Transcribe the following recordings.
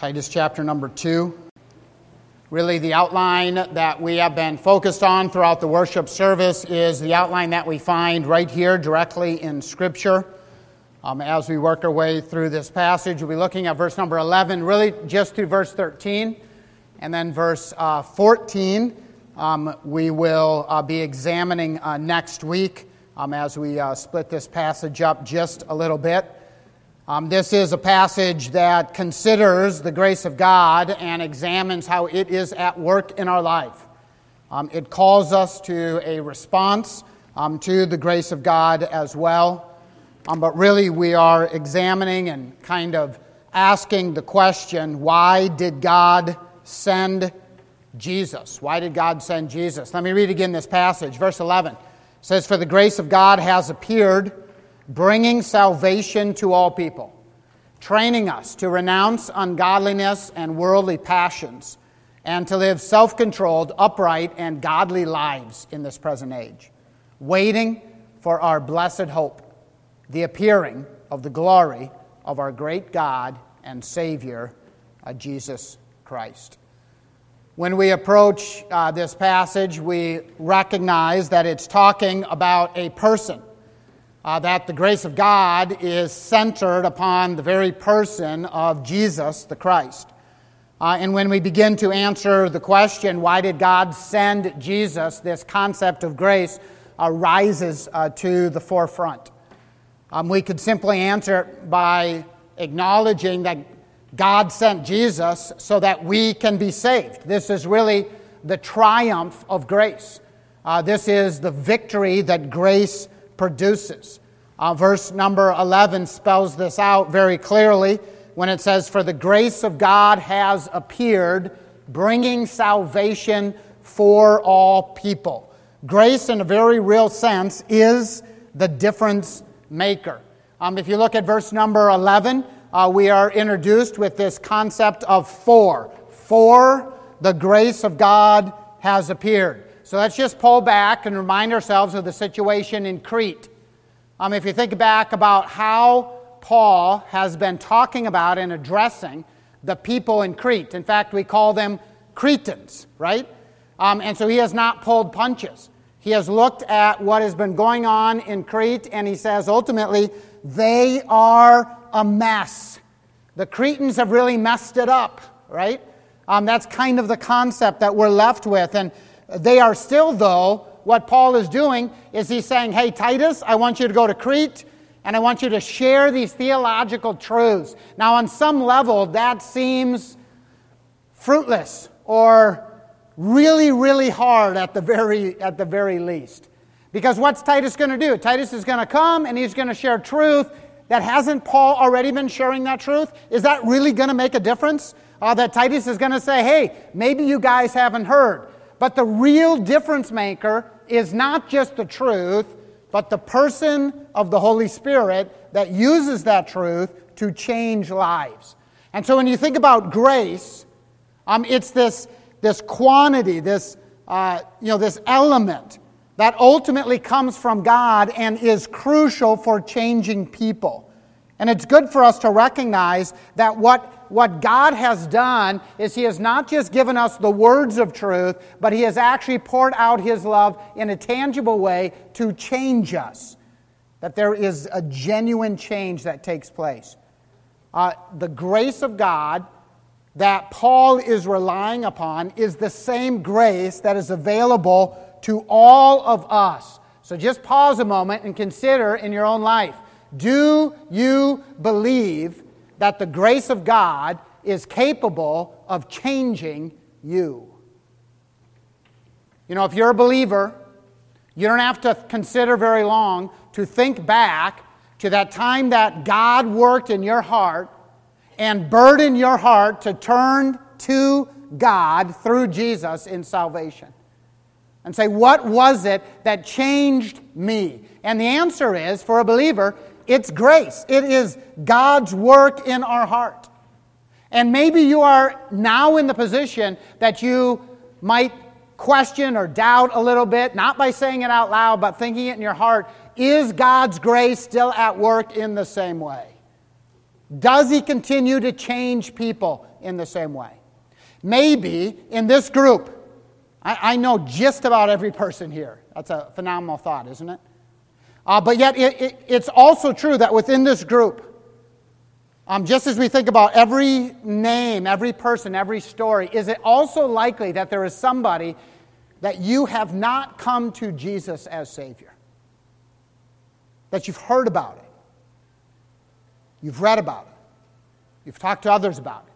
Titus chapter number 2. Really, the outline that we have been focused on throughout the worship service is the outline that we find right here directly in Scripture. Um, as we work our way through this passage, we'll be looking at verse number 11, really just through verse 13. And then verse uh, 14, um, we will uh, be examining uh, next week um, as we uh, split this passage up just a little bit. Um, this is a passage that considers the grace of God and examines how it is at work in our life. Um, it calls us to a response um, to the grace of God as well. Um, but really, we are examining and kind of asking the question why did God send Jesus? Why did God send Jesus? Let me read again this passage. Verse 11 It says, For the grace of God has appeared bringing salvation to all people, training us to renounce ungodliness and worldly passions, and to live self controlled, upright, and godly lives in this present age, waiting for our blessed hope, the appearing of the glory of our great God and Savior, uh, Jesus Christ. When we approach uh, this passage, we recognize that it's talking about a person uh, that the grace of God is centered upon the very person of Jesus the Christ. Uh, and when we begin to answer the question, why did God send Jesus, this concept of grace uh, rises uh, to the forefront. Um, we could simply answer it by acknowledging that God sent Jesus so that we can be saved. This is really the triumph of grace. Uh, this is the victory that grace produces. Uh, verse number 11 spells this out very clearly when it says, For the grace of God has appeared, bringing salvation for all people. Grace, in a very real sense, is the difference maker. Um, if you look at verse number 11, uh, we are introduced with this concept of for. For the grace of God has appeared. So let's just pull back and remind ourselves of the situation in Crete. Um, if you think back about how Paul has been talking about and addressing the people in Crete, in fact, we call them Cretans, right? Um, and so he has not pulled punches. He has looked at what has been going on in Crete and he says ultimately, they are a mess. The Cretans have really messed it up, right? Um, that's kind of the concept that we're left with. And they are still, though, what Paul is doing is he's saying, Hey, Titus, I want you to go to Crete and I want you to share these theological truths. Now, on some level, that seems fruitless or really, really hard at the very, at the very least. Because what's Titus going to do? Titus is going to come and he's going to share truth that hasn't Paul already been sharing that truth? Is that really going to make a difference? Uh, that Titus is going to say, hey, maybe you guys haven't heard. But the real difference maker is not just the truth, but the person of the Holy Spirit that uses that truth to change lives. And so when you think about grace, um, it's this, this quantity, this, uh, you know, this element that ultimately comes from God and is crucial for changing people. And it's good for us to recognize that what what God has done is He has not just given us the words of truth, but He has actually poured out His love in a tangible way to change us. That there is a genuine change that takes place. Uh, the grace of God that Paul is relying upon is the same grace that is available to all of us. So just pause a moment and consider in your own life do you believe that the grace of God is capable of changing you. You know, if you're a believer, you don't have to consider very long to think back to that time that God worked in your heart and burdened your heart to turn to God through Jesus in salvation. And say, what was it that changed me? And the answer is, for a believer, it's grace. It is God's work in our heart. And maybe you are now in the position that you might question or doubt a little bit, not by saying it out loud, but thinking it in your heart. Is God's grace still at work in the same way? Does he continue to change people in the same way? Maybe in this group, I, I know just about every person here. That's a phenomenal thought, isn't it? Uh, but yet, it, it, it's also true that within this group, um, just as we think about every name, every person, every story, is it also likely that there is somebody that you have not come to Jesus as Savior? That you've heard about it, you've read about it, you've talked to others about it,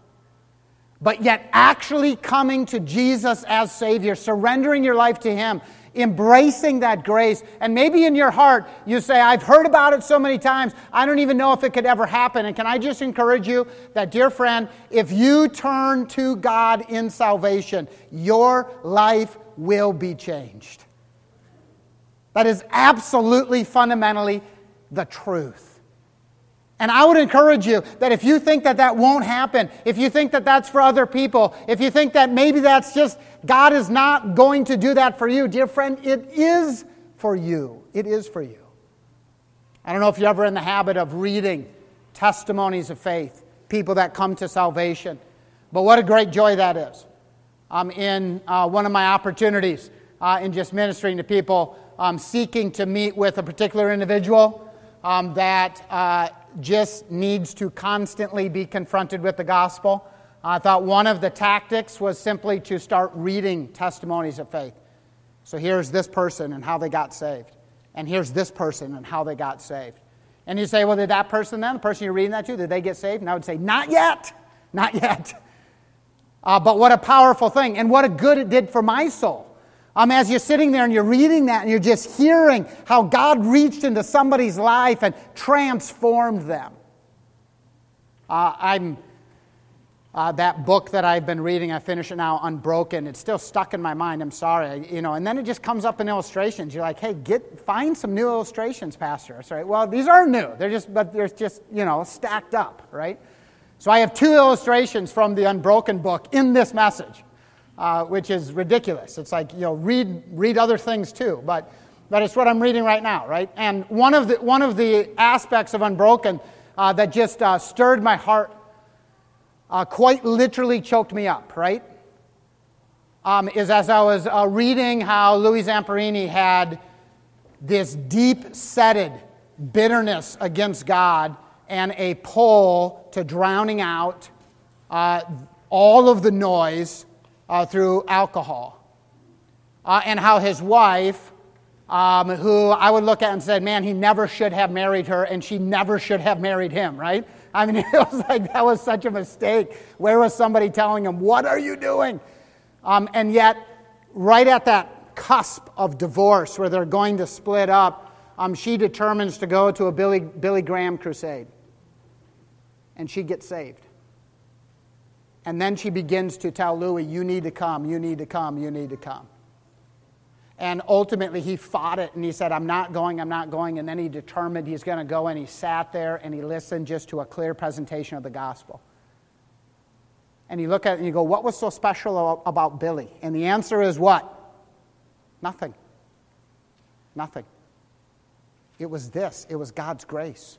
but yet actually coming to Jesus as Savior, surrendering your life to Him, embracing that grace. And maybe in your heart, you say, I've heard about it so many times, I don't even know if it could ever happen. And can I just encourage you that, dear friend, if you turn to God in salvation, your life will be changed. That is absolutely fundamentally the truth. And I would encourage you that if you think that that won't happen, if you think that that's for other people, if you think that maybe that's just God is not going to do that for you, dear friend, it is for you. It is for you. I don't know if you're ever in the habit of reading testimonies of faith, people that come to salvation, but what a great joy that is. Um, in uh, one of my opportunities uh, in just ministering to people um, seeking to meet with a particular individual um, that uh, just needs to constantly be confronted with the gospel. I thought one of the tactics was simply to start reading testimonies of faith. So here's this person and how they got saved. And here's this person and how they got saved. And you say, well, did that person then, the person you're reading that to, did they get saved? And I would say, not yet. Not yet. Uh, but what a powerful thing. And what a good it did for my soul. Um, as you're sitting there and you're reading that and you're just hearing how God reached into somebody's life and transformed them. Uh, I'm uh, that book that I've been reading. I finished it now, Unbroken. It's still stuck in my mind. I'm sorry, you know. And then it just comes up in illustrations. You're like, hey, get find some new illustrations, Pastor. That's right. Well, these are new. They're just, but they're just, you know, stacked up, right? So I have two illustrations from the Unbroken book in this message uh, which is ridiculous. It's like, you know, read, read other things too. But, but it's what I'm reading right now, right? And one of the, one of the aspects of Unbroken uh, that just uh, stirred my heart, uh, quite literally choked me up, right? Um, is as I was uh, reading how Louis Zamperini had this deep setted bitterness against God and a pull to drowning out all of the noise uh, through alcohol. Uh, and how his wife, um, who I would look at and said, man, he never should have married her and she never should have married him, right? I mean, it was like that was such a mistake. Where was somebody telling him, what are you doing? Um, and yet, right at that cusp of divorce where they're going to split up, um, she determines to go to a Billy, Billy Graham crusade. And she gets saved. And then she begins to tell Louis, You need to come, you need to come, you need to come. And ultimately, he fought it and he said, I'm not going, I'm not going. And then he determined he's going to go and he sat there and he listened just to a clear presentation of the gospel. And you look at it and you go, What was so special about Billy? And the answer is what? Nothing. Nothing. It was this it was God's grace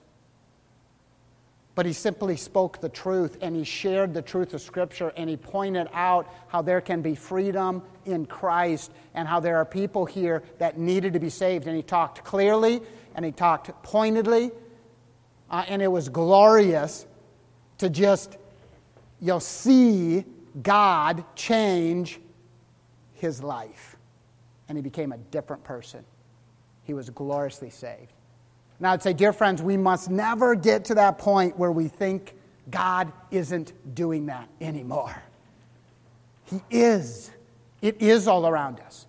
but he simply spoke the truth and he shared the truth of Scripture and he pointed out how there can be freedom in Christ and how there are people here that needed to be saved. And he talked clearly and he talked pointedly, uh, and it was glorious to just you'll see God change his life. And he became a different person. He was gloriously saved. And I'd say, dear friends, we must never get to that point where we think God isn't doing that anymore. He is. It is all around us.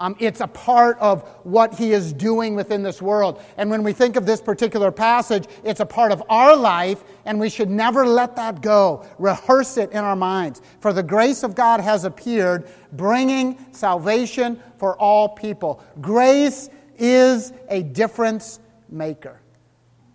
Um, it's a part of what He is doing within this world. And when we think of this particular passage, it's a part of our life, and we should never let that go. Rehearse it in our minds. For the grace of God has appeared, bringing salvation for all people. Grace is a difference maker.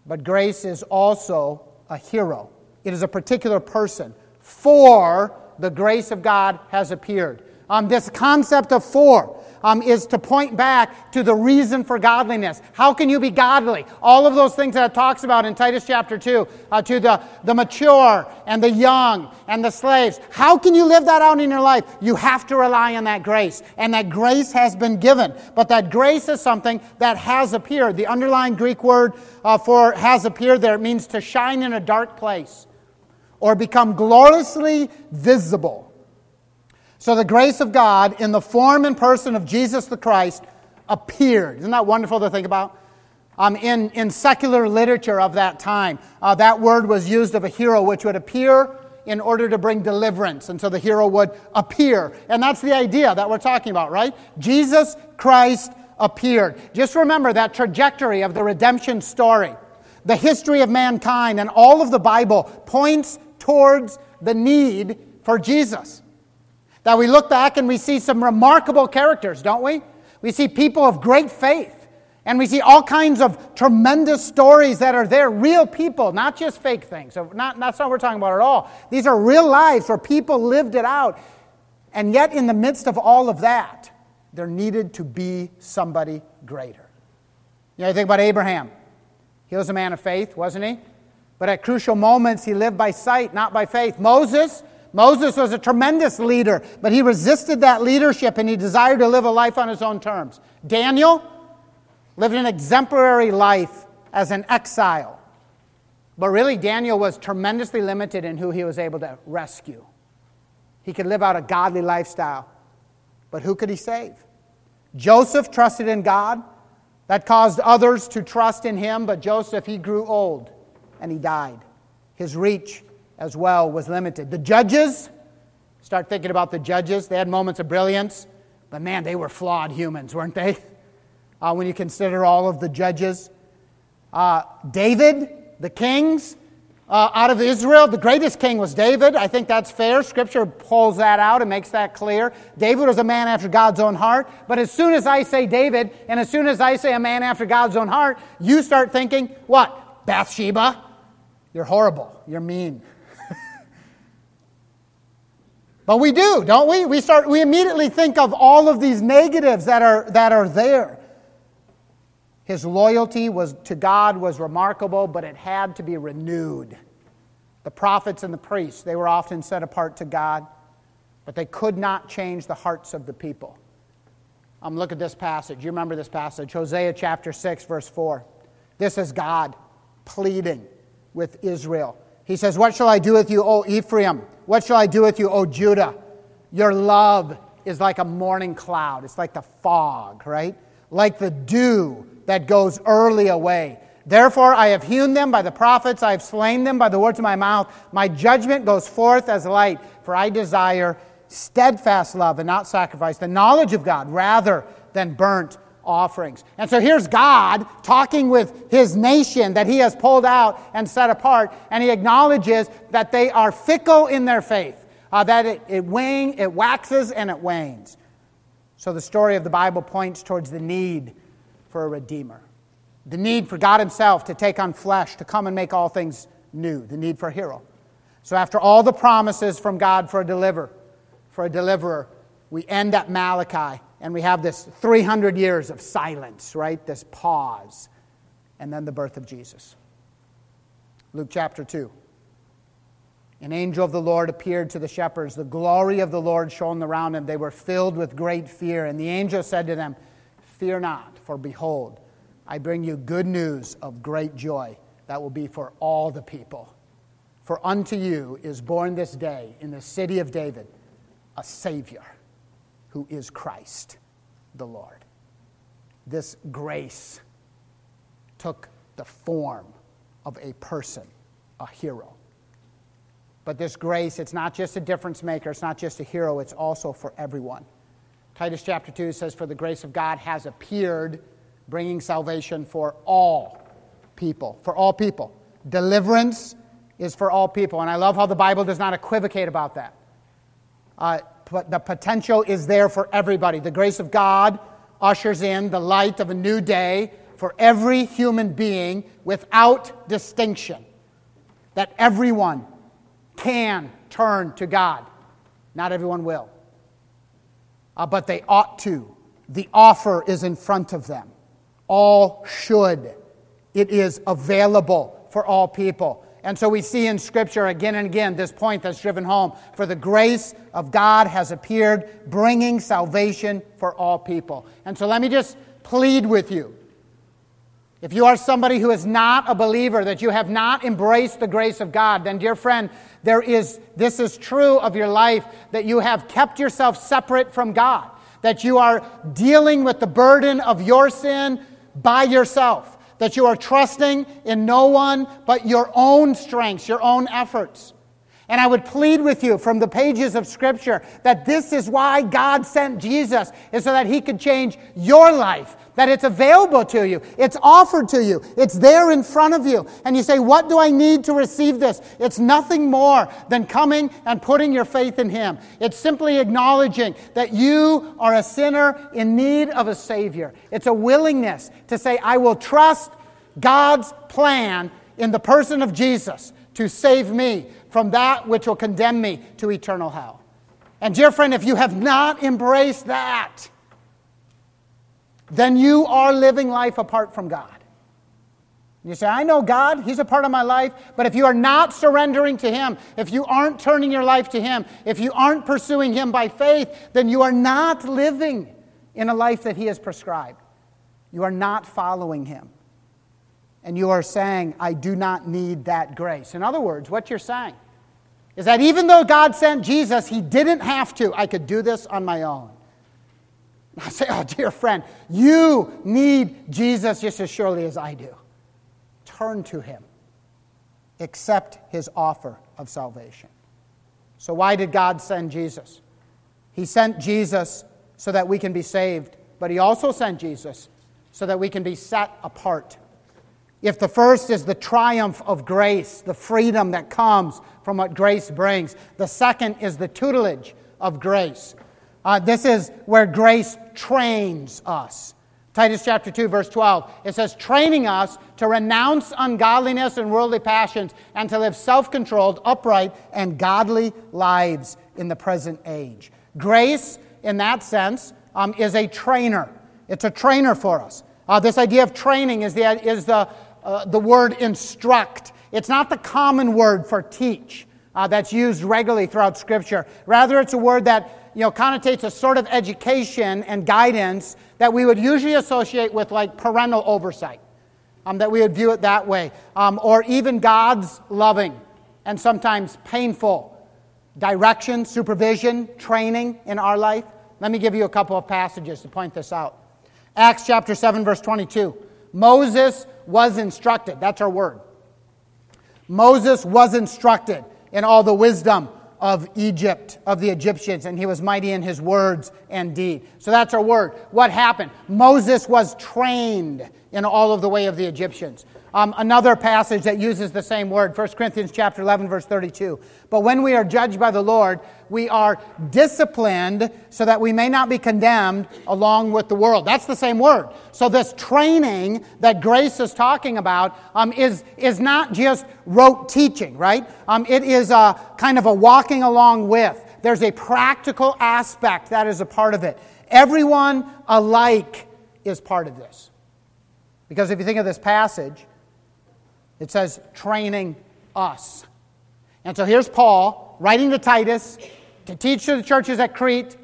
But grace is also a hero, it is a particular person. For the grace of God has appeared. Um, this concept of for um, is to point back to the reason for godliness. How can you be godly? All of those things that it talks about in Titus chapter 2 uh, to the, the mature and the young and the slaves. How can you live that out in your life? You have to rely on that grace. And that grace has been given. But that grace is something that has appeared. The underlying Greek word uh, for has appeared there means to shine in a dark place or become gloriously visible. So the grace of God in the form and person of Jesus the Christ appeared. Isn't that wonderful to think about? Um, in, in secular literature of that time, uh, that word was used of a hero which would appear in order to bring deliverance. And so the hero would appear. And that's the idea that we're talking about, right? Jesus Christ appeared. Just remember that trajectory of the redemption story. The history of mankind and all of the Bible points towards the need for Jesus. That we look back and we see some remarkable characters, don't we? We see people of great faith. And we see all kinds of tremendous stories that are there, real people, not just fake things. So not, that's not what we're talking about at all. These are real lives where people lived it out. And yet, in the midst of all of that, there needed to be somebody greater. You know, you think about Abraham. He was a man of faith, wasn't he? But at crucial moments, he lived by sight, not by faith. Moses, Moses was a tremendous leader, but he resisted that leadership and he desired to live a life on his own terms. Daniel lived an exemplary life as an exile. But really, Daniel was tremendously limited in who he was able to rescue. He could live out a godly lifestyle, but who could he save? Joseph trusted in God. That caused others to trust in him, but Joseph, he grew old and he died. His reach as well was limited. The judges, start thinking about the judges. They had moments of brilliance, but man, they were flawed humans, weren't they? Uh, when you consider all of the judges. Uh, David, the kings uh, out of Israel, the greatest king was David. I think that's fair. Scripture pulls that out and makes that clear. David was a man after God's own heart. But as soon as I say David, and as soon as I say a man after God's own heart, you start thinking, what? Bathsheba? You're horrible. You're mean. But we do, don't we? We start we immediately think of all of these negatives that are that are there. His loyalty was to God was remarkable, but it had to be renewed. The prophets and the priests, they were often set apart to God, but they could not change the hearts of the people. Um, look at this passage. You remember this passage, Hosea chapter 6, verse 4. This is God pleading with Israel. He says, What shall I do with you, O Ephraim? What shall I do with you, O Judah? Your love is like a morning cloud. It's like the fog, right? Like the dew that goes early away. Therefore, I have hewn them by the prophets, I have slain them by the words of my mouth. My judgment goes forth as light, for I desire steadfast love and not sacrifice, the knowledge of God rather than burnt offerings. And so here's God talking with his nation that he has pulled out and set apart, and he acknowledges that they are fickle in their faith, uh, that it, it, wane, it waxes and it wanes. So the story of the Bible points towards the need for a redeemer, the need for God himself to take on flesh, to come and make all things new, the need for a hero. So after all the promises from God for a deliverer, for a deliverer, we end at Malachi and we have this 300 years of silence, right? This pause. And then the birth of Jesus. Luke chapter 2. An angel of the Lord appeared to the shepherds. The glory of the Lord shone around them. They were filled with great fear. And the angel said to them, Fear not, for behold, I bring you good news of great joy that will be for all the people. For unto you is born this day in the city of David a Savior who is Christ the Lord. This grace took the form of a person, a hero. But this grace, it's not just a difference maker, it's not just a hero, it's also for everyone. Titus chapter 2 says, For the grace of God has appeared, bringing salvation for all people. For all people. Deliverance is for all people. And I love how the Bible does not equivocate about that. Uh, the potential is there for everybody. The grace of God ushers in the light of a new day for every human being without distinction. That everyone can turn to God. Not everyone will. uh, but they ought to. The offer is in front of them. All should. It is available for all people. And so we see in Scripture again and again this point that's driven home. For the grace of God has appeared, bringing salvation for all people. And so let me just plead with you. If you are somebody who is not a believer, that you have not embraced the grace of God, then, dear friend, there is, this is true of your life that you have kept yourself separate from God, that you are dealing with the burden of your sin by yourself that you are trusting in no one but your own strengths, your own efforts. And I would plead with you from the pages of Scripture that this is why God sent Jesus, is so that He could change your life, that it's available to you, it's offered to you, it's there in front of you. And you say, What do I need to receive this? It's nothing more than coming and putting your faith in Him. It's simply acknowledging that you are a sinner in need of a Savior. It's a willingness to say, I will trust God's plan in the person of Jesus to save me from that which will condemn me to eternal hell. And, dear friend, if you have not embraced that, then you are living life apart from God. You say, I know God, He's a part of my life, but if you are not surrendering to Him, if you aren't turning your life to Him, if you aren't pursuing Him by faith, then you are not living in a life that He has prescribed. You are not following Him and you are saying, I do not need that grace. In other words, what you're saying is that even though God sent Jesus, He didn't have to. I could do this on my own. I say, oh, dear friend, you need Jesus just as surely as I do. Turn to Him, accept His offer of salvation. So, why did God send Jesus? He sent Jesus so that we can be saved, but He also sent Jesus so that we can be set apart if the first is the triumph of grace, the freedom that comes from what grace brings, the second is the tutelage of grace. Uh, this is where grace trains us. Titus chapter 2, verse 12. It says, training us to renounce ungodliness and worldly passions and to live self controlled, upright, and godly lives in the present age. Grace, in that sense, um, is a trainer. It's a trainer for us. Uh, this idea of training is the, is the uh, the word instruct. It's not the common word for teach uh, that's used regularly throughout Scripture. Rather, it's a word that you know, connotates a sort of education and guidance that we would usually associate with like parental oversight, um, that we would view it that way, um, or even God's loving and sometimes painful direction, supervision, training in our life. Let me give you a couple of passages to point this out. Acts chapter 7, verse 22. Moses was instructed. That's our word. Moses was instructed in all the wisdom of Egypt, of the Egyptians, and he was mighty in his words and deed. So that's our word. What happened? Moses was trained in all of the way of the Egyptians. Um, another passage that uses the same word, 1 Corinthians chapter 11, verse 32. But when we are judged by the Lord, we are disciplined so that we may not be condemned along with the world. That's the same word. So this training that Grace is talking about um, is, is not just rote teaching, right? Um, it is a kind of a walking along with. There's a practical aspect that is a part of it. Everyone alike is part of this. Because if you think of this passage, it says training us. And so here's Paul writing to Titus to teach to the churches at Crete,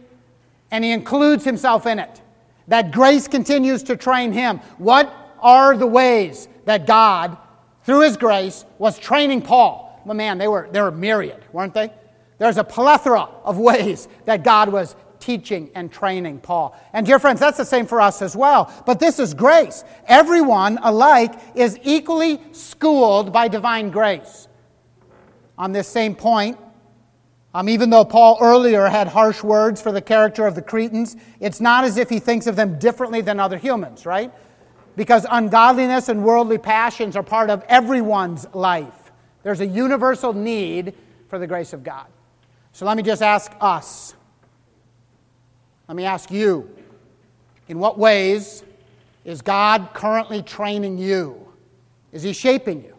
and he includes himself in it. That grace continues to train him. What are the ways that God, through his grace, was training Paul? Well, man, they were, they were myriad, weren't they? There's a plethora of ways that God was teaching and training Paul. And dear friends, that's the same for us as well. But this is grace. Everyone alike is equally schooled by divine grace. On this same point, um, even though Paul earlier had harsh words for the character of the Cretans, it's not as if he thinks of them differently than other humans, right? Because ungodliness and worldly passions are part of everyone's life. There's a universal need for the grace of God. So let me just ask us let me ask you in what ways is God currently training you? Is He shaping you?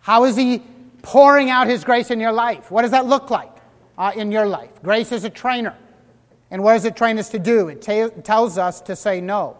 How is He pouring out His grace in your life? What does that look like uh, in your life? Grace is a trainer. And what does it train us to do? It ta- tells us to say no.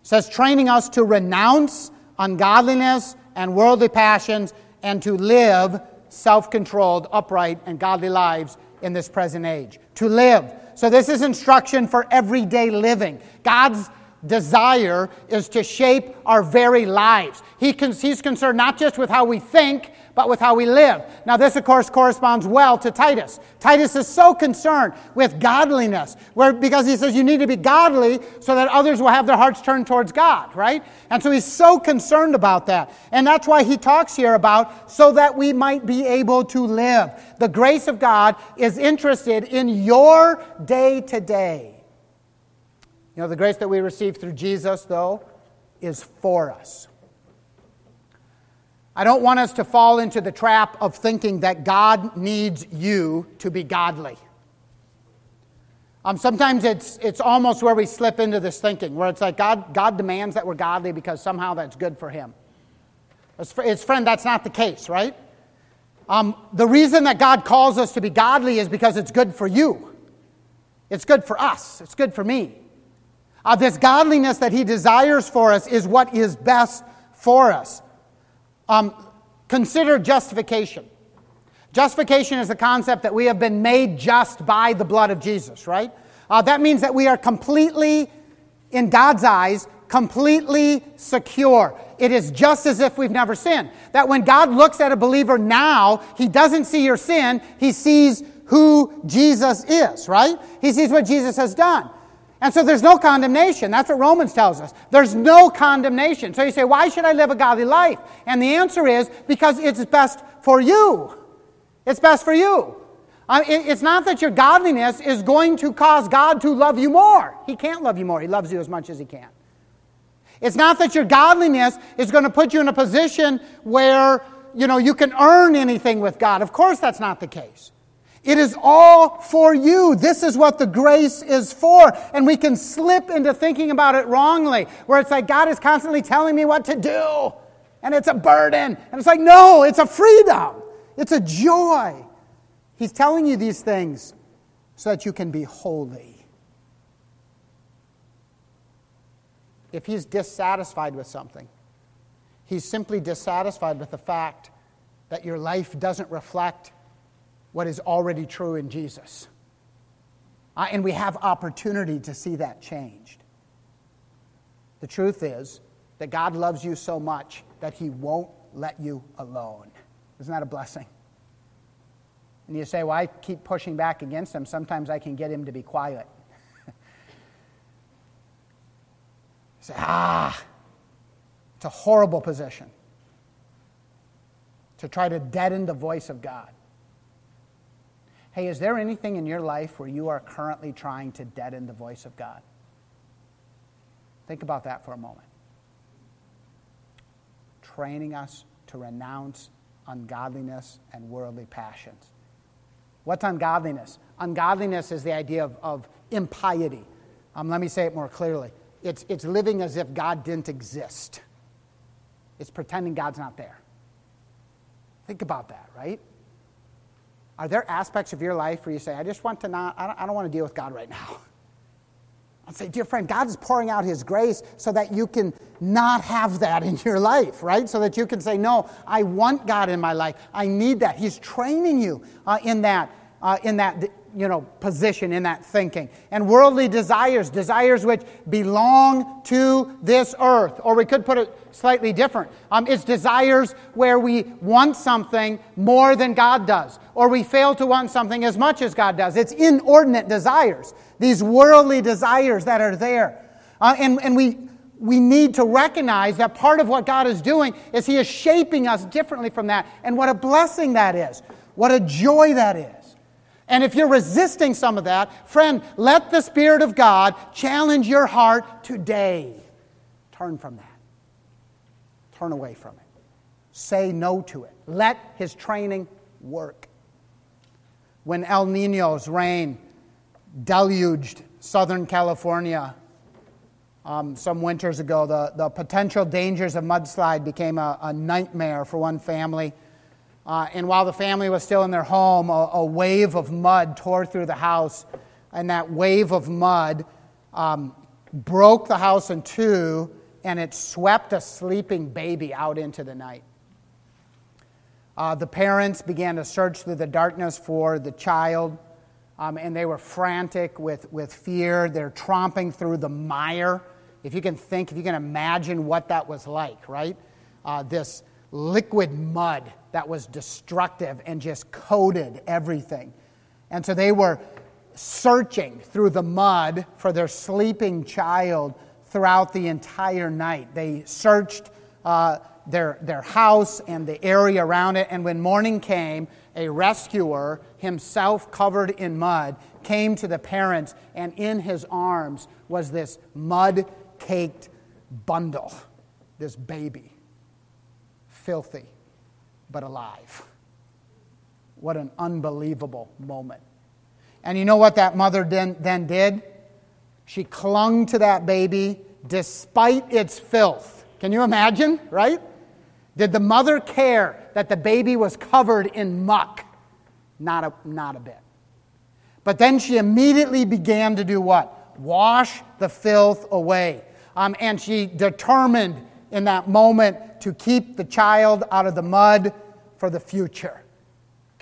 It says training us to renounce ungodliness and worldly passions and to live self controlled, upright, and godly lives in this present age. To live. So, this is instruction for everyday living. God's desire is to shape our very lives. He he's concerned not just with how we think, but with how we live. Now, this, of course, corresponds well to Titus. Titus is so concerned with godliness, where, because he says you need to be godly so that others will have their hearts turned towards God, right? And so he's so concerned about that. And that's why he talks here about so that we might be able to live. The grace of God is interested in your day to day. You know, the grace that we receive through Jesus, though, is for us. I don't want us to fall into the trap of thinking that God needs you to be godly. Um, sometimes it's, it's almost where we slip into this thinking, where it's like God, God demands that we're godly because somehow that's good for Him. It's, it's friend, that's not the case, right? Um, the reason that God calls us to be godly is because it's good for you. It's good for us. It's good for me. Uh, this godliness that He desires for us is what is best for us. Um, consider justification. Justification is the concept that we have been made just by the blood of Jesus, right? Uh, that means that we are completely, in God's eyes, completely secure. It is just as if we've never sinned. That when God looks at a believer now, he doesn't see your sin, he sees who Jesus is, right? He sees what Jesus has done. And so there's no condemnation. That's what Romans tells us. There's no condemnation. So you say, why should I live a godly life? And the answer is because it's best for you. It's best for you. It's not that your godliness is going to cause God to love you more. He can't love you more. He loves you as much as he can. It's not that your godliness is going to put you in a position where, you know, you can earn anything with God. Of course that's not the case. It is all for you. This is what the grace is for. And we can slip into thinking about it wrongly, where it's like God is constantly telling me what to do, and it's a burden. And it's like, no, it's a freedom, it's a joy. He's telling you these things so that you can be holy. If he's dissatisfied with something, he's simply dissatisfied with the fact that your life doesn't reflect what is already true in Jesus. Uh, and we have opportunity to see that changed. The truth is that God loves you so much that He won't let you alone. Isn't that a blessing? And you say, Well, I keep pushing back against Him. Sometimes I can get Him to be quiet. say, Ah, it's a horrible position to try to deaden the voice of God. Hey, is there anything in your life where you are currently trying to deaden the voice of God? Think about that for a moment. Training us to renounce ungodliness and worldly passions. What's ungodliness? Ungodliness is the idea of, of impiety. Um, let me say it more clearly it's, it's living as if God didn't exist, it's pretending God's not there. Think about that, right? Are there aspects of your life where you say, I just want to not, I don't, I don't want to deal with God right now? I'd say, dear friend, God is pouring out His grace so that you can not have that in your life, right? So that you can say, no, I want God in my life. I need that. He's training you uh, in that, uh, in that you know, position in that thinking. And worldly desires, desires which belong to this earth. Or we could put it slightly different. Um, it's desires where we want something more than God does, or we fail to want something as much as God does. It's inordinate desires, these worldly desires that are there. Uh, and, and we, we need to recognize that part of what God is doing is He is shaping us differently from that. And what a blessing that is. What a joy that is. And if you're resisting some of that, friend, let the Spirit of God challenge your heart today. Turn from that. Turn away from it. Say no to it. Let His training work. When El Nino's rain deluged Southern California um, some winters ago, the, the potential dangers of mudslide became a, a nightmare for one family. Uh, and while the family was still in their home, a, a wave of mud tore through the house. and that wave of mud um, broke the house in two and it swept a sleeping baby out into the night. Uh, the parents began to search through the darkness for the child, um, and they were frantic with, with fear. They're tromping through the mire. If you can think, if you can imagine what that was like, right? Uh, this liquid mud that was destructive and just coated everything. And so they were searching through the mud for their sleeping child throughout the entire night. They searched uh, their, their house and the area around it, and when morning came, a rescuer, himself covered in mud, came to the parents, and in his arms was this mud caked bundle, this baby, filthy but alive. What an unbelievable moment. And you know what that mother then, then did? She clung to that baby despite its filth. Can you imagine, right? Did the mother care that the baby was covered in muck? Not a, not a bit. But then she immediately began to do what? Wash the filth away. Um, and she determined in that moment to keep the child out of the mud for the future.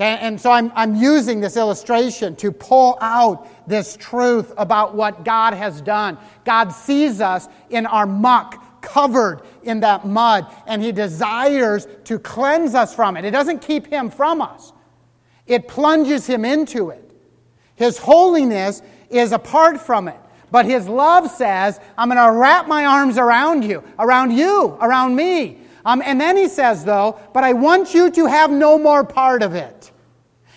Okay, and so I'm, I'm using this illustration to pull out this truth about what God has done. God sees us in our muck, covered in that mud, and He desires to cleanse us from it. It doesn't keep Him from us, it plunges Him into it. His holiness is apart from it. But His love says, I'm going to wrap my arms around you, around you, around me. Um, and then He says, though, but I want you to have no more part of it.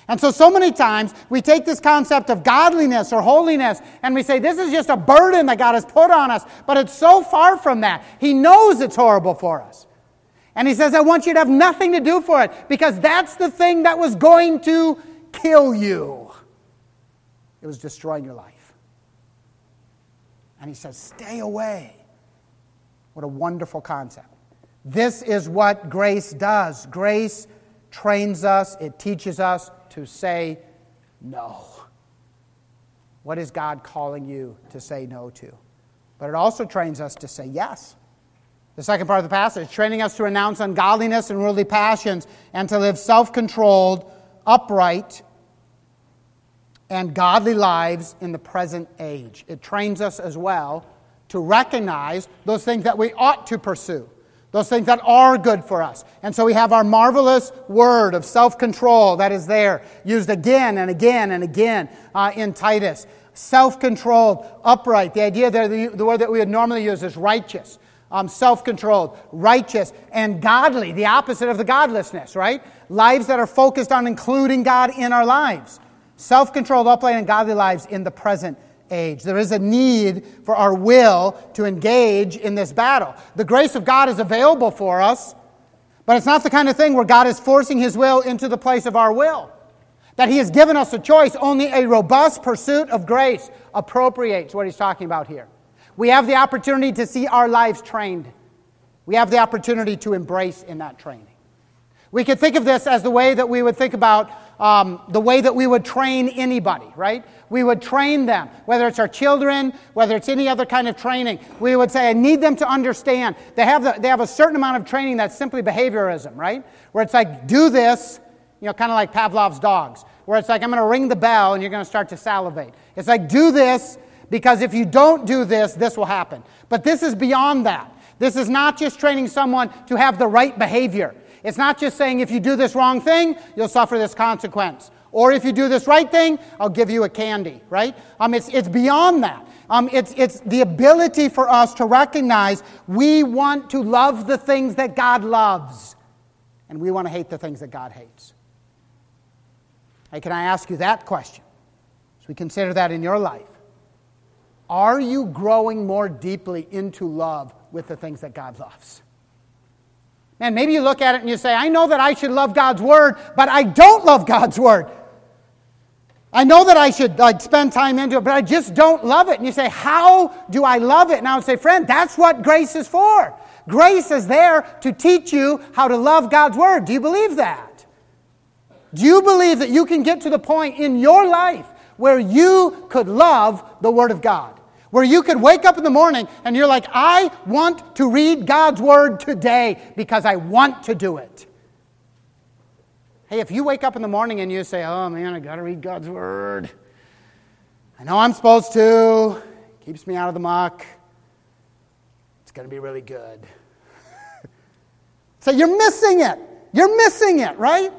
And so, so many times we take this concept of godliness or holiness and we say, this is just a burden that God has put on us. But it's so far from that. He knows it's horrible for us. And He says, I want you to have nothing to do for it because that's the thing that was going to kill you. It was destroying your life. And He says, stay away. What a wonderful concept. This is what grace does. Grace trains us, it teaches us to say no. What is God calling you to say no to? But it also trains us to say yes. The second part of the passage, training us to renounce ungodliness and worldly passions and to live self controlled, upright, and godly lives in the present age. It trains us as well to recognize those things that we ought to pursue those things that are good for us. And so we have our marvelous word of self control that is there, used again and again and again uh, in Titus. Self controlled, upright. The idea there, the, the, word that we would normally use is righteous. Um, self controlled, righteous, and godly, the opposite of the godlessness, right? Lives that are focused on including God in our lives. Self controlled, upright, and godly lives in the present age. There is a need for our will to engage in this battle. The grace of God is available for us, but it's not the kind of thing where God is forcing His will into the place of our will. That He has given us a choice. Only a robust pursuit of grace appropriates what He's talking about here. We have the opportunity to see our lives trained. We have the opportunity to embrace in that training. We could think of this as the way that we would think about um, the way that we would train anybody, right? We would train them, whether it's our children, whether it's any other kind of training. We would say, I need them to understand. They have, the, they have a certain amount of training that's simply behaviorism, right? Where it's like, do this, you know, kind of like Pavlov's dogs, where it's like, I'm going to ring the bell and you're going to start to salivate. It's like, do this because if you don't do this, this will happen. But this is beyond that. This is not just training someone to have the right behavior. It's not just saying if you do this wrong thing, you'll suffer this consequence. Or if you do this right thing, I'll give you a candy, right? Um, it's, it's beyond that. Um, it's, it's the ability for us to recognize we want to love the things that God loves, and we want to hate the things that God hates. Hey, can I ask you that question? As we consider that in your life, are you growing more deeply into love with the things that God loves? Man, maybe you look at it and you say, I know that I should love God's word, but I don't love God's word. I know that I should like spend time into it, but I just don't love it. And you say, How do I love it? And I would say, Friend, that's what grace is for. Grace is there to teach you how to love God's word. Do you believe that? Do you believe that you can get to the point in your life where you could love the Word of God. Where you could wake up in the morning and you're like, I want to read God's Word today because I want to do it. Hey, if you wake up in the morning and you say, Oh man, I got to read God's Word. I know I'm supposed to. Keeps me out of the muck. It's going to be really good. so you're missing it. You're missing it, right?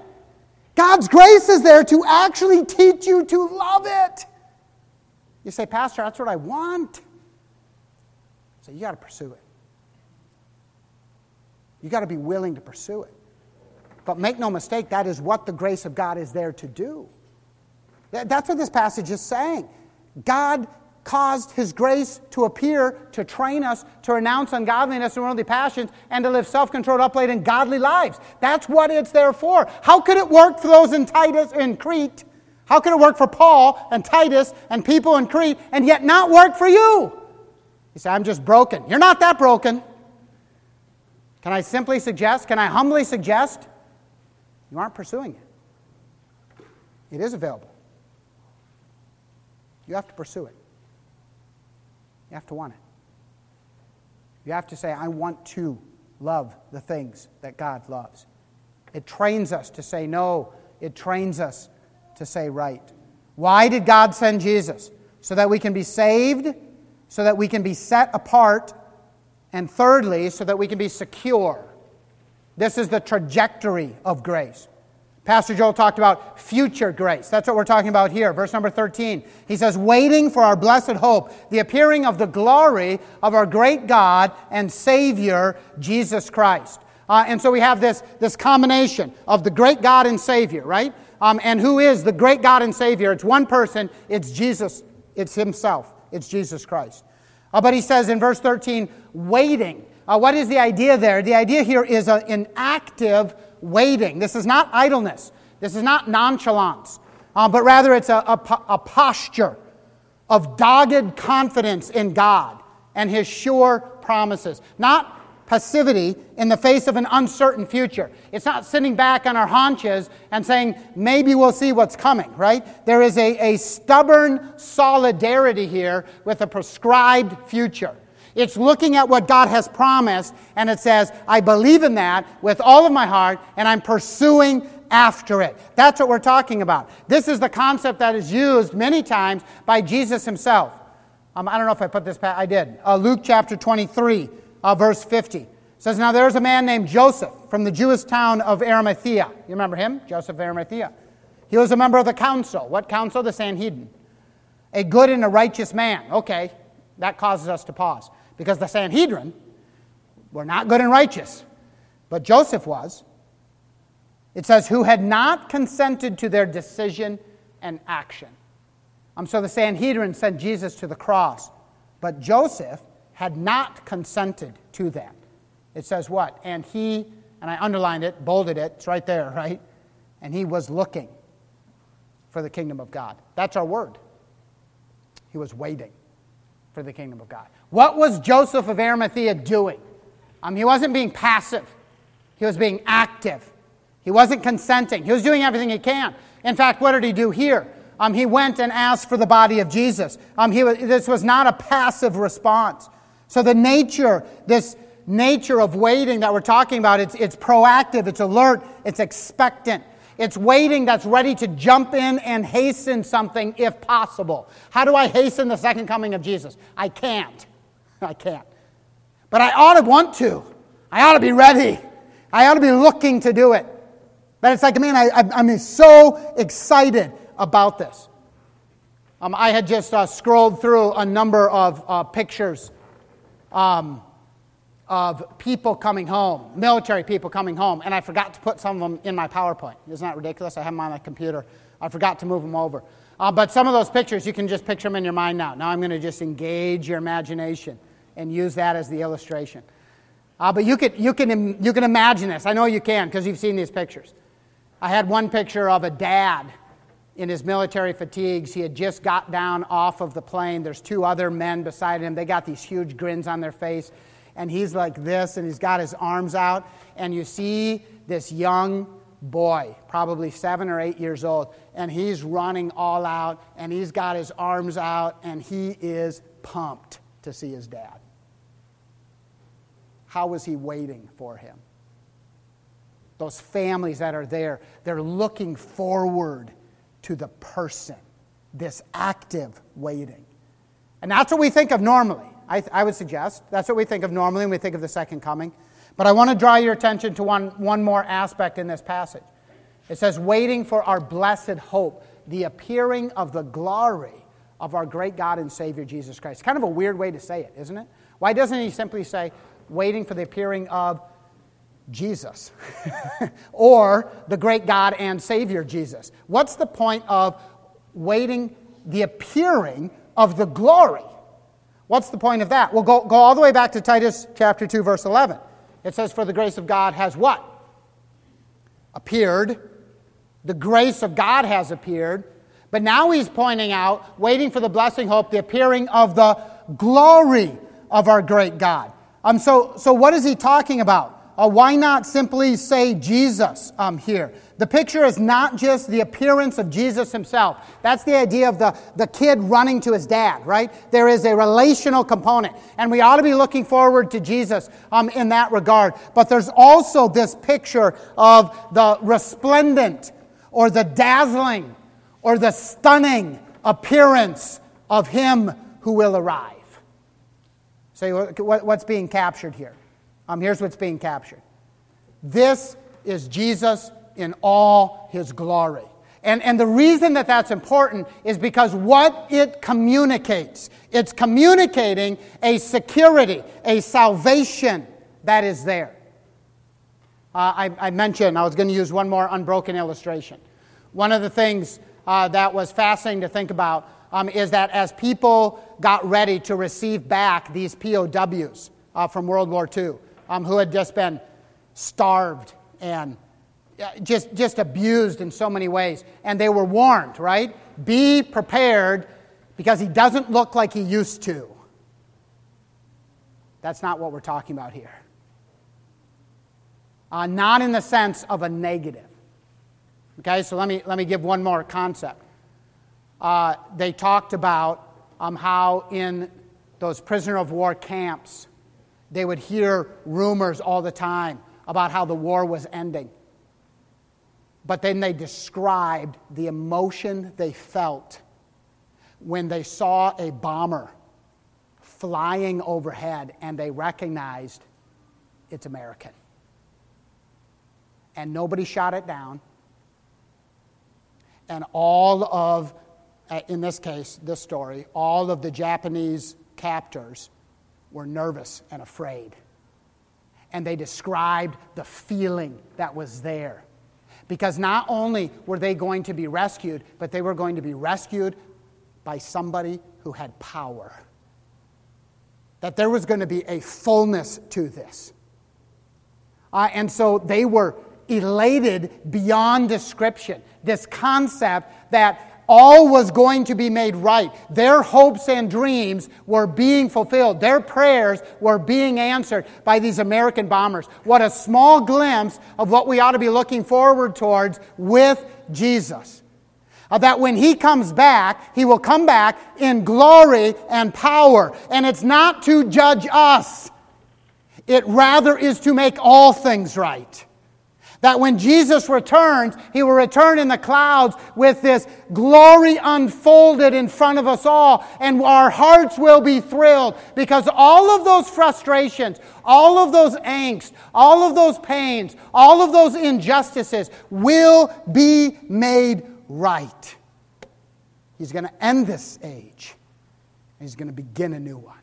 God's grace is there to actually teach you to love it. You say, Pastor, that's what I want. So you got to pursue it. You got to be willing to pursue it. But make no mistake, that is what the grace of God is there to do. That's what this passage is saying. God caused His grace to appear to train us to renounce ungodliness and worldly passions and to live self controlled, upright, and godly lives. That's what it's there for. How could it work for those in Titus in Crete? How could it work for Paul and Titus and people in Crete and yet not work for you? You say, I'm just broken. You're not that broken. Can I simply suggest, can I humbly suggest, you aren't pursuing it? It is available. You have to pursue it. You have to want it. You have to say, I want to love the things that God loves. It trains us to say no, it trains us to say right. Why did God send Jesus? So that we can be saved, so that we can be set apart, and thirdly, so that we can be secure. This is the trajectory of grace. Pastor Joel talked about future grace. That's what we're talking about here. Verse number 13. He says, Waiting for our blessed hope, the appearing of the glory of our great God and Savior, Jesus Christ. Uh, and so we have this, this combination of the great God and Savior, right? Um, and who is the great God and Savior? It's one person, it's Jesus, it's Himself, it's Jesus Christ. Uh, but he says in verse 13, waiting. Uh, what is the idea there? The idea here is a, an active waiting. This is not idleness. This is not nonchalance, uh, but rather it's a, a, a posture of dogged confidence in God and His sure promises. Not passivity in the face of an uncertain future. It's not sitting back on our haunches and saying, maybe we'll see what's coming, right? There is a, a stubborn solidarity here with a prescribed future. It's looking at what God has promised, and it says, I believe in that with all of my heart, and I'm pursuing after it. That's what we're talking about. This is the concept that is used many times by Jesus himself. Um, I don't know if I put this, I did. Uh, Luke chapter 23, uh, verse 50 says, Now there's a man named Joseph from the Jewish town of Arimathea. You remember him? Joseph of Arimathea. He was a member of the council. What council? The Sanhedrin. A good and a righteous man. Okay, that causes us to pause because the Sanhedrin were not good and righteous, but Joseph was. It says, who had not consented to their decision and action. Um, so the Sanhedrin sent Jesus to the cross, but Joseph had not consented to that. It says what? And he, and I underlined it, bolded it, it's right there, right? And he was looking for the kingdom of God. That's our word. He was waiting for the kingdom of God. What was Joseph of Arimathea doing? Um, he wasn't being passive, he was being active. He wasn't consenting, he was doing everything he can. In fact, what did he do here? Um, he went and asked for the body of Jesus. Um, was, this was not a passive response. So the nature, this nature of waiting that we're talking about, it's, it's proactive, it's alert, it's expectant. It's waiting that's ready to jump in and hasten something if possible. How do I hasten the second coming of Jesus? I can't. I can't. But I ought to want to. I ought to be ready. I ought to be looking to do it. But it's like, man, I, am so excited about this. Um, I had just uh, scrolled through a number of uh, pictures um, of people coming home, military people coming home, and I forgot to put some of them in my PowerPoint. Isn't that ridiculous? I have them on my computer. I forgot to move them over. Uh, but some of those pictures, you can just picture them in your mind now. Now I'm going to just engage your imagination and use that as the illustration. Uh, but you, could, you, can, you can imagine this. I know you can because you've seen these pictures. I had one picture of a dad in his military fatigues. He had just got down off of the plane. There's two other men beside him. They got these huge grins on their face and he's like this, and he's got his arms out, and you see this young boy, probably seven or eight years old, and he's running all out, and he's got his arms out, and he is pumped to see his dad. How was he waiting for him? Those families that are there, they're looking forward to the person, this active waiting. And that's what we think of normally. I, I would suggest. That's what we think of normally when we think of the second coming. But I want to draw your attention to one, one more aspect in this passage. It says, waiting for our blessed hope, the appearing of the glory of our great God and Savior Jesus Christ. Kind of a weird way to say it, isn't it? Why doesn't he simply say, waiting for the appearing of Jesus or the great God and Savior Jesus? What's the point of waiting the appearing of the glory? What's the point of that? Well, go, go all the way back to Titus chapter 2, verse 11. It says, For the grace of God has what? Appeared. The grace of God has appeared. But now he's pointing out, waiting for the blessing hope, the appearing of the glory of our great God. Um, so, so what is he talking about? Uh, why not simply say Jesus um, here? The picture is not just the appearance of Jesus himself. That's the idea of the, the kid running to his dad, right? There is a relational component, and we ought to be looking forward to Jesus um, in that regard. But there's also this picture of the resplendent or the dazzling or the stunning appearance of him who will arrive. So, what's being captured here? Um, here's what's being captured. This is Jesus in all his glory. And, and the reason that that's important is because what it communicates, it's communicating a security, a salvation that is there. Uh, I, I, mentioned, I was going to use one more unbroken illustration. One of the things uh, that was fascinating to think about um, is that as people got ready to receive back these POWs uh, from World War II, um, who had just been starved and uh, just, just abused in so many ways. And they were warned, right? Be prepared because he doesn't look like he used to. That's not what we're talking about here. Uh, not in the sense of a negative. Okay, so let me, let me give one more concept. Uh, they talked about um, how in those prisoner of war camps, they would hear rumors all the time about how the war was ending. But then they described the emotion they felt when they saw a bomber flying overhead and they recognized it's American. And nobody shot it down. And all of, uh, in this case, this story, all of the Japanese captors were nervous and afraid. And they described the feeling that was there. Because not only were they going to be rescued, but they were going to be rescued by somebody who had power. That there was going to be a fullness to this. Uh, and so they were elated beyond description. This concept that all was going to be made right. Their hopes and dreams were being fulfilled. Their prayers were being answered by these American bombers. What a small glimpse of what we ought to be looking forward towards with Jesus. Uh, that when he comes back, he will come back in glory and power. And it's not to judge us, it rather is to make all things right. That when Jesus returns, he will return in the clouds with this glory unfolded in front of us all, and our hearts will be thrilled because all of those frustrations, all of those angst, all of those pains, all of those injustices will be made right. He's going to end this age, and he's going to begin a new one.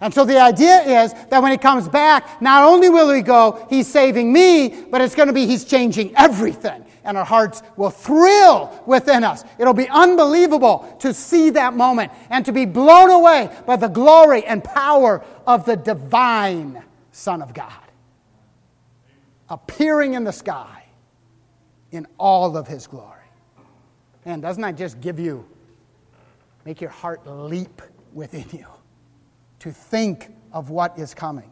And so the idea is that when he comes back, not only will he go, he's saving me, but it's going to be he's changing everything. And our hearts will thrill within us. It'll be unbelievable to see that moment and to be blown away by the glory and power of the divine Son of God appearing in the sky in all of his glory. And doesn't that just give you, make your heart leap within you? To think of what is coming.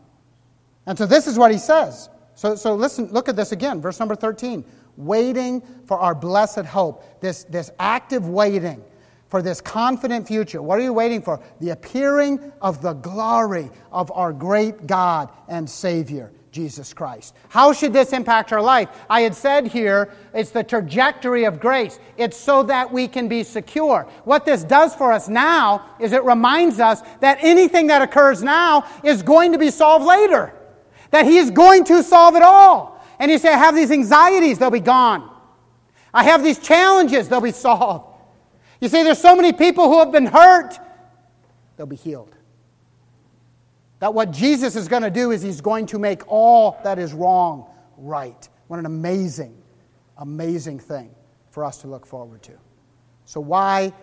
And so this is what he says. So, so listen, look at this again, verse number 13. waiting for our blessed hope, this, this active waiting for this confident future. What are you waiting for? The appearing of the glory of our great God and Savior, Jesus Christ. How should this impact our life? I had said here it's the trajectory of grace. It's so that we can be secure. What this does for us now is it reminds us that anything that occurs now is going to be solved later, that He is going to solve it all. And you say, I have these anxieties, they'll be gone. I have these challenges, they'll be solved. You see, there's so many people who have been hurt, they'll be healed. That what Jesus is going to do is he's going to make all that is wrong right. What an amazing, amazing thing for us to look forward to. So, why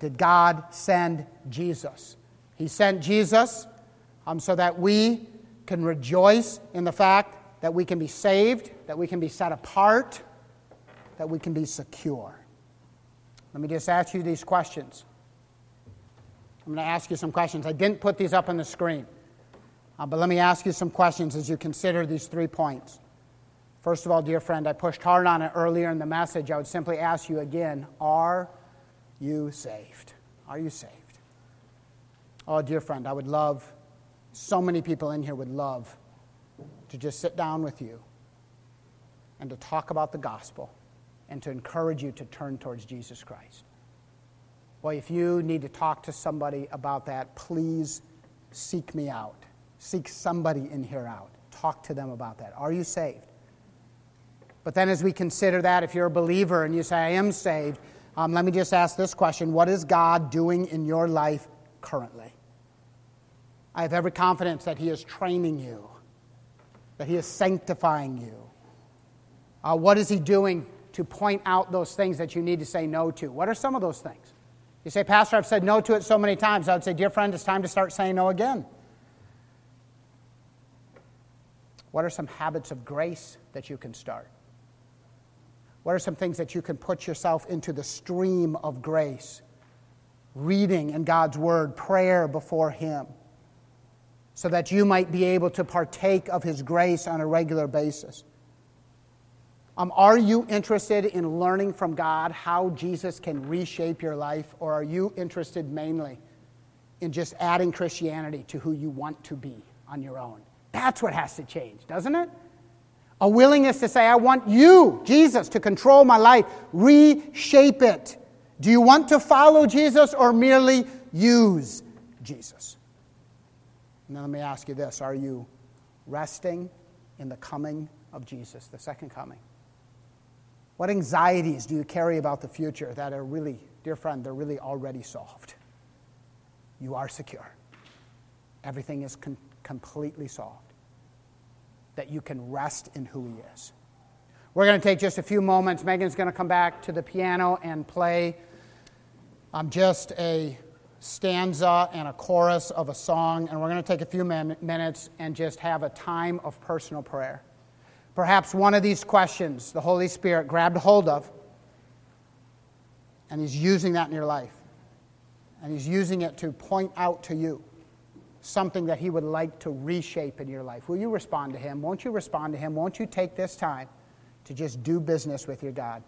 did God send Jesus? He sent Jesus um, so that we can rejoice in the fact that we can be saved, that we can be set apart, that we can be secure. Let me just ask you these questions. I'm going to ask you some questions. I didn't put these up on the screen, uh, but let me ask you some questions as you consider these three points. First of all, dear friend, I pushed hard on it earlier in the message. I would simply ask you again Are you saved? Are you saved? Oh, dear friend, I would love, so many people in here would love to just sit down with you and to talk about the gospel and to encourage you to turn towards Jesus Christ. Well, if you need to talk to somebody about that, please seek me out. Seek somebody in here out. Talk to them about that. Are you saved? But then, as we consider that, if you're a believer and you say, I am saved, um, let me just ask this question What is God doing in your life currently? I have every confidence that He is training you, that He is sanctifying you. Uh, what is He doing to point out those things that you need to say no to. What are some of those things? You say, Pastor, I've said no to it so many times. I would say, Dear friend, it's time to start saying no again. What are some habits of grace that you can start? What are some things that you can put yourself into the stream of grace? Reading in God's Word, prayer before Him, so that you might be able to partake of His grace on a regular basis. Um, are you interested in learning from God how Jesus can reshape your life, or are you interested mainly in just adding Christianity to who you want to be on your own? That's what has to change, doesn't it? A willingness to say, I want you, Jesus, to control my life, reshape it. Do you want to follow Jesus or merely use Jesus? Then let me ask you this Are you resting in the coming of Jesus, the second coming? What anxieties do you carry about the future that are really, dear friend, they're really already solved? You are secure. Everything is con- completely solved. That you can rest in who He is. We're going to take just a few moments. Megan's going to come back to the piano and play um, just a stanza and a chorus of a song, and we're going to take a few min- minutes and just have a time of personal prayer. Perhaps one of these questions the Holy Spirit grabbed hold of, and He's using that in your life. And He's using it to point out to you something that He would like to reshape in your life. Will you respond to Him? Won't you respond to Him? Won't you take this time to just do business with your God?